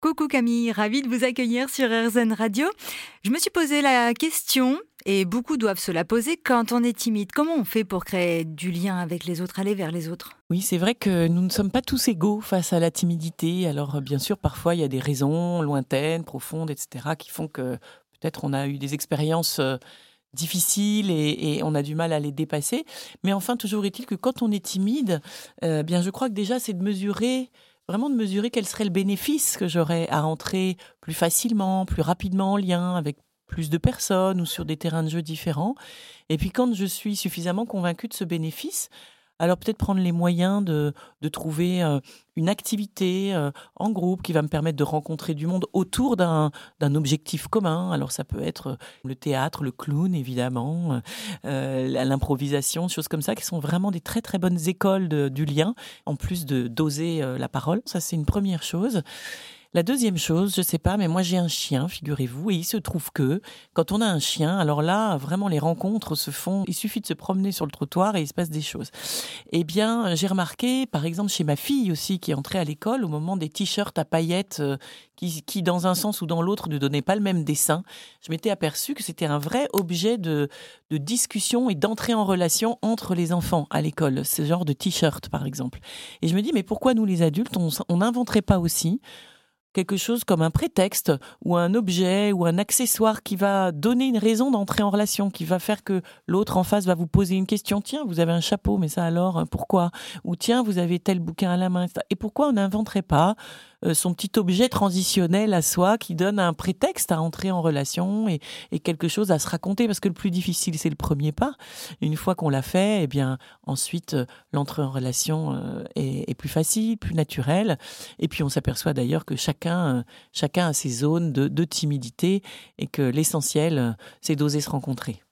Coucou Camille, ravie de vous accueillir sur RZN Radio. Je me suis posé la question, et beaucoup doivent se la poser, quand on est timide, comment on fait pour créer du lien avec les autres, aller vers les autres? Oui, c'est vrai que nous ne sommes pas tous égaux face à la timidité. Alors bien sûr, parfois il y a des raisons lointaines, profondes, etc., qui font que peut-être on a eu des expériences euh, difficiles et, on a du mal à les dépasser. Mais enfin, toujours est-il que quand on est timide, euh, bien je crois que déjà c'est de mesurer vraiment de mesurer quel serait le bénéfice que j'aurais à rentrer plus facilement, plus rapidement en lien avec plus de personnes ou sur des terrains de jeu différents. Et puis quand je suis suffisamment convaincu de ce bénéfice, alors peut-être prendre les moyens de, de trouver euh, une activité euh, en groupe qui va me permettre de rencontrer du monde autour d'un objectif commun. Alors ça peut être euh, le théâtre, le clown évidemment, l'improvisation, choses comme ça qui sont vraiment des très très bonnes écoles du lien, en plus de doser la parole. Ça c'est une première chose. La deuxième chose, je sais pas, mais moi j'ai un chien, figurez-vous, et il se trouve que quand on a un chien, alors là, vraiment les rencontres se font, il suffit de se promener sur le trottoir et il se passe des choses. Eh bien, j'ai remarqué, par exemple, chez ma fille aussi, qui est entrée à l'école, au moment des t-shirts à paillettes euh, qui, dans un sens ou dans l'autre, ne donnaient pas le même dessin, je m'étais aperçu que c'était un vrai objet de, de discussion et d'entrée en relation entre les enfants à l'école, ce genre de t-shirt, par exemple. Et je me dis, mais pourquoi nous, les adultes, on n'inventerait pas aussi quelque chose comme un prétexte ou un objet ou un accessoire qui va donner une raison d'entrer en relation, qui va faire que l'autre en face va vous poser une question. Tiens, vous avez un chapeau, mais ça alors, pourquoi? Ou tiens, vous avez tel bouquin à la main. Et pourquoi on n'inventerait pas euh, son petit objet transitionnel à soi qui donne un prétexte à entrer en relation et, quelque chose à se raconter parce que le plus difficile c'est le premier pas. Une fois qu'on l'a fait, eh bien ensuite euh, l'entrée en relation euh, est, plus facile, plus naturelle. Et puis on s'aperçoit d'ailleurs que chacun chacun a ses zones de timidité et que l'essentiel c'est d'oser se rencontrer.